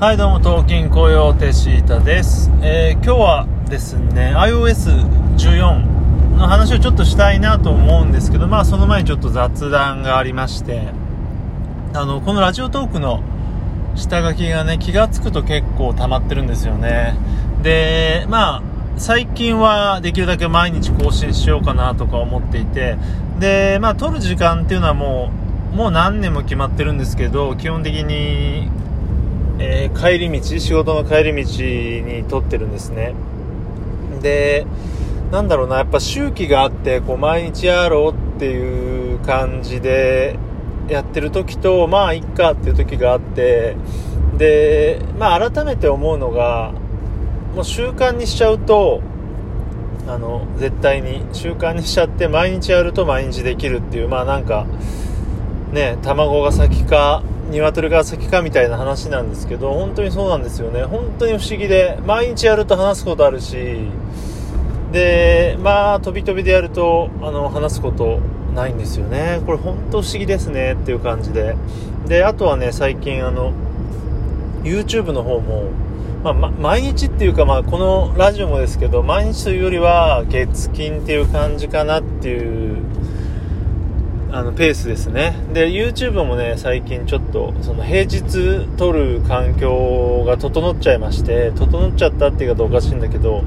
はいどうも東京雇用手シータです、えー今日はですね iOS14 の話をちょっとしたいなと思うんですけどまあその前にちょっと雑談がありましてあのこのラジオトークの下書きがね気がつくと結構溜まってるんですよね。でまあ最近はできるだけ毎日更新しようかなとか思っていてでまあ撮る時間っていうのはもうもう何年も決まってるんですけど基本的にえー帰り道仕事の帰り道に撮ってるんですね。でなんだろうなやっぱ周期があってこう毎日やろうっていう感じでやってる時とまあいっかっていう時があってでまあ改めて思うのがもう習慣にしちゃうとあの絶対に習慣にしちゃって毎日やると毎日できるっていうまあなんかね卵が先か鶏が先かみたいな話なんですけど本当にそうなんですよね。本当に不思議で毎日やると話すことあるしでまあ飛び飛びでやるとあの話すことないんですよね。これ本当不思議ですねっていう感じで。であとはね最近あの YouTube の方もまあ、ま毎日っていうか、まあ、このラジオもですけど毎日というよりは月金っていう感じかなっていうあのペースですね。で YouTube もね最近ちょっとその平日撮る環境が整っちゃいまして整っちゃったっていうかおかしいんだけど、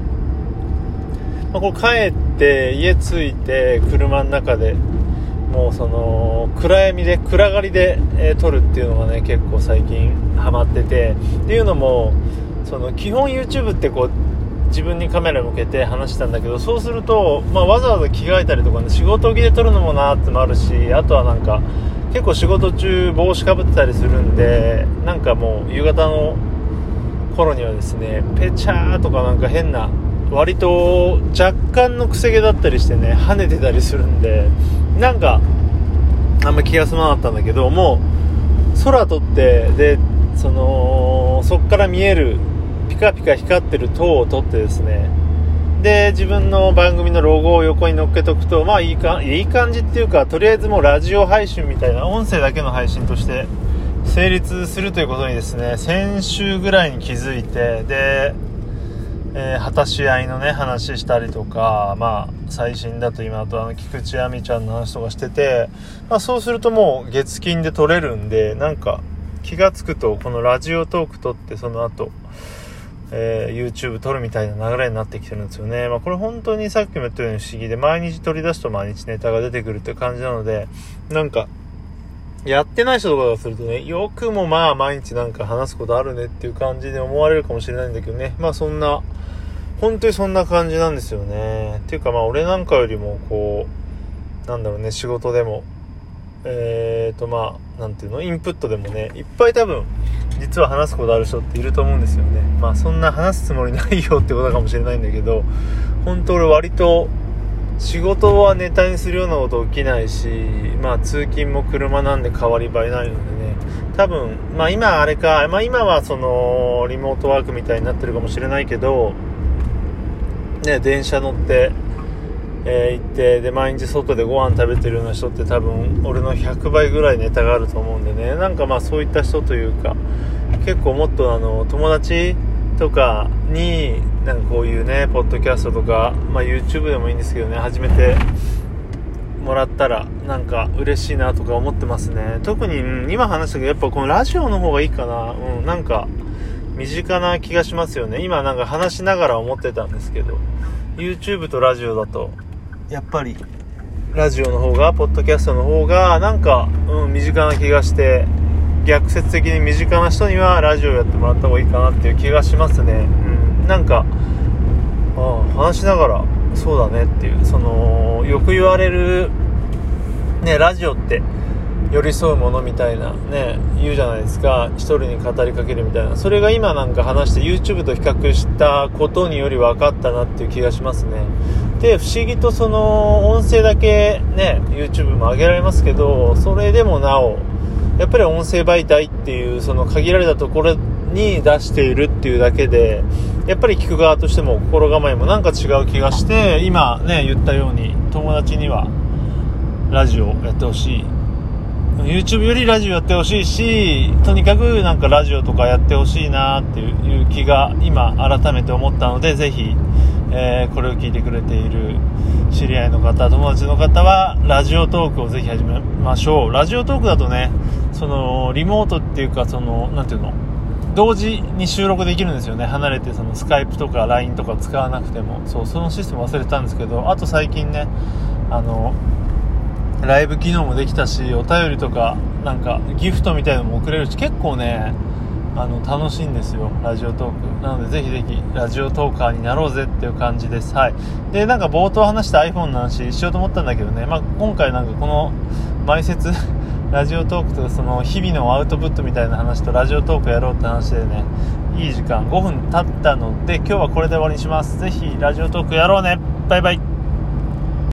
まあ、これ帰って家着いて車の中でもうその暗闇で暗がりで、えー撮るっていうのがね結構最近ハマっててっていうのもその基本 YouTube ってこう自分にカメラ向けて話したんだけどそうすると、まあ、わざわざ着替えたりとかね仕事着で撮るのもなってもあるしあとはなんか結構仕事中帽子かぶってたりするんでなんかもう夕方の頃にはですねペチャーとかなんか変な割と若干のくせ毛だったりしてね跳ねてたりするんでなんかあんま気が済まなかったんだけどもう空撮ってでそのそっから見えるピカピカ光ってる塔を撮ってですねで自分の番組のロゴを横に乗っけとくとまあいいかいい感じっていうかとりあえずもうラジオ配信みたいな音声だけの配信として成立するということにですね先週ぐらいに気づいてで、えー果たし合いのね話したりとかまあ最新だと今だとあの菊池亜美ちゃんの話とかしてて、まあ、そうするともう月金で撮れるんでなんか気がつくとこのラジオトーク撮ってその後えー YouTube 撮るみたいな流れになってきてるんですよね。まあこれ本当にさっきも言ったように不思議で、毎日取り出すと毎日ネタが出てくるって感じなので、なんか、やってない人とかがするとね、よくもまあ毎日なんか話すことあるねっていう感じで思われるかもしれないんだけどね。まあそんな、本当にそんな感じなんですよね。っていうかまあ俺なんかよりもこう、なんだろうね、仕事でも、えーとまあ、なんていうの、インプットでもね、いっぱい多分、実は話すことある人っていると思うんですよね。まあそんな話すつもりないよってことかもしれないんだけど、本当俺割と仕事はネタにするようなこと起きないし、まあ通勤も車なんで変わり映えないのでね、多分、まあ今あれか、まあ今はそのリモートワークみたいになってるかもしれないけど、ね、電車乗って、えー行ってで毎日外でご飯食べてるような人って多分俺の100倍ぐらいネタがあると思うんでね。なんかまあそういった人というか結構もっとあの友達とかになんかこういうねポッドキャストとか、まあ、YouTube でもいいんですけどね始めてもらったらなんか嬉しいなとか思ってますね。特に、うん今話したけどやっぱこのラジオの方がいいかな。うんなんか身近な気がしますよね。今なんか話しながら思ってたんですけど YouTube とラジオだと。やっぱりラジオの方がポッドキャストの方がなんか、うん、身近な気がして逆説的に身近な人にはラジオやってもらった方がいいかなっていう気がしますね。うんなんかああ話しながらそうだねっていうそのよく言われるねラジオって寄り添うものみたいなね言うじゃないですか。一人に語りかけるみたいな。それが今なんか話して YouTube と比較したことにより分かったなっていう気がしますね。で不思議とその音声だけね YouTube も上げられますけどそれでもなおやっぱり音声媒体っていうその限られたところに出しているっていうだけでやっぱり聞く側としても心構えもなんか違う気がして今ね言ったように友達にはラジオやってほしい。YouTube よりラジオやってほしいし、とにかくなんかラジオとかやってほしいなっていう気が今改めて思ったので、ぜひ、えー、これを聞いてくれている知り合いの方、友達の方は、ラジオトークをぜひ始めましょう。ラジオトークだとね、その、リモートっていうか、その、なんていうの、同時に収録できるんですよね。離れて、その、スカイプとか LINE とか使わなくても。そう、そのシステム忘れたんですけど、あと最近ね、あの、ライブ機能もできたし、お便りとか、なんか、ギフトみたいのも送れるし、結構ね、あの、楽しいんですよ、ラジオトーク。なので、ぜひぜひ、ラジオトーカーになろうぜっていう感じです。はい。で、なんか冒頭話した iPhone の話しようと思ったんだけどね、まあ、今回なんかこの、前説、ラジオトークとその日々のアウトプットみたいな話とラジオトークやろうって話でね、いい時間、5分経ったので、今日はこれで終わりにします。ぜひ、ラジオトークやろうねバイバイ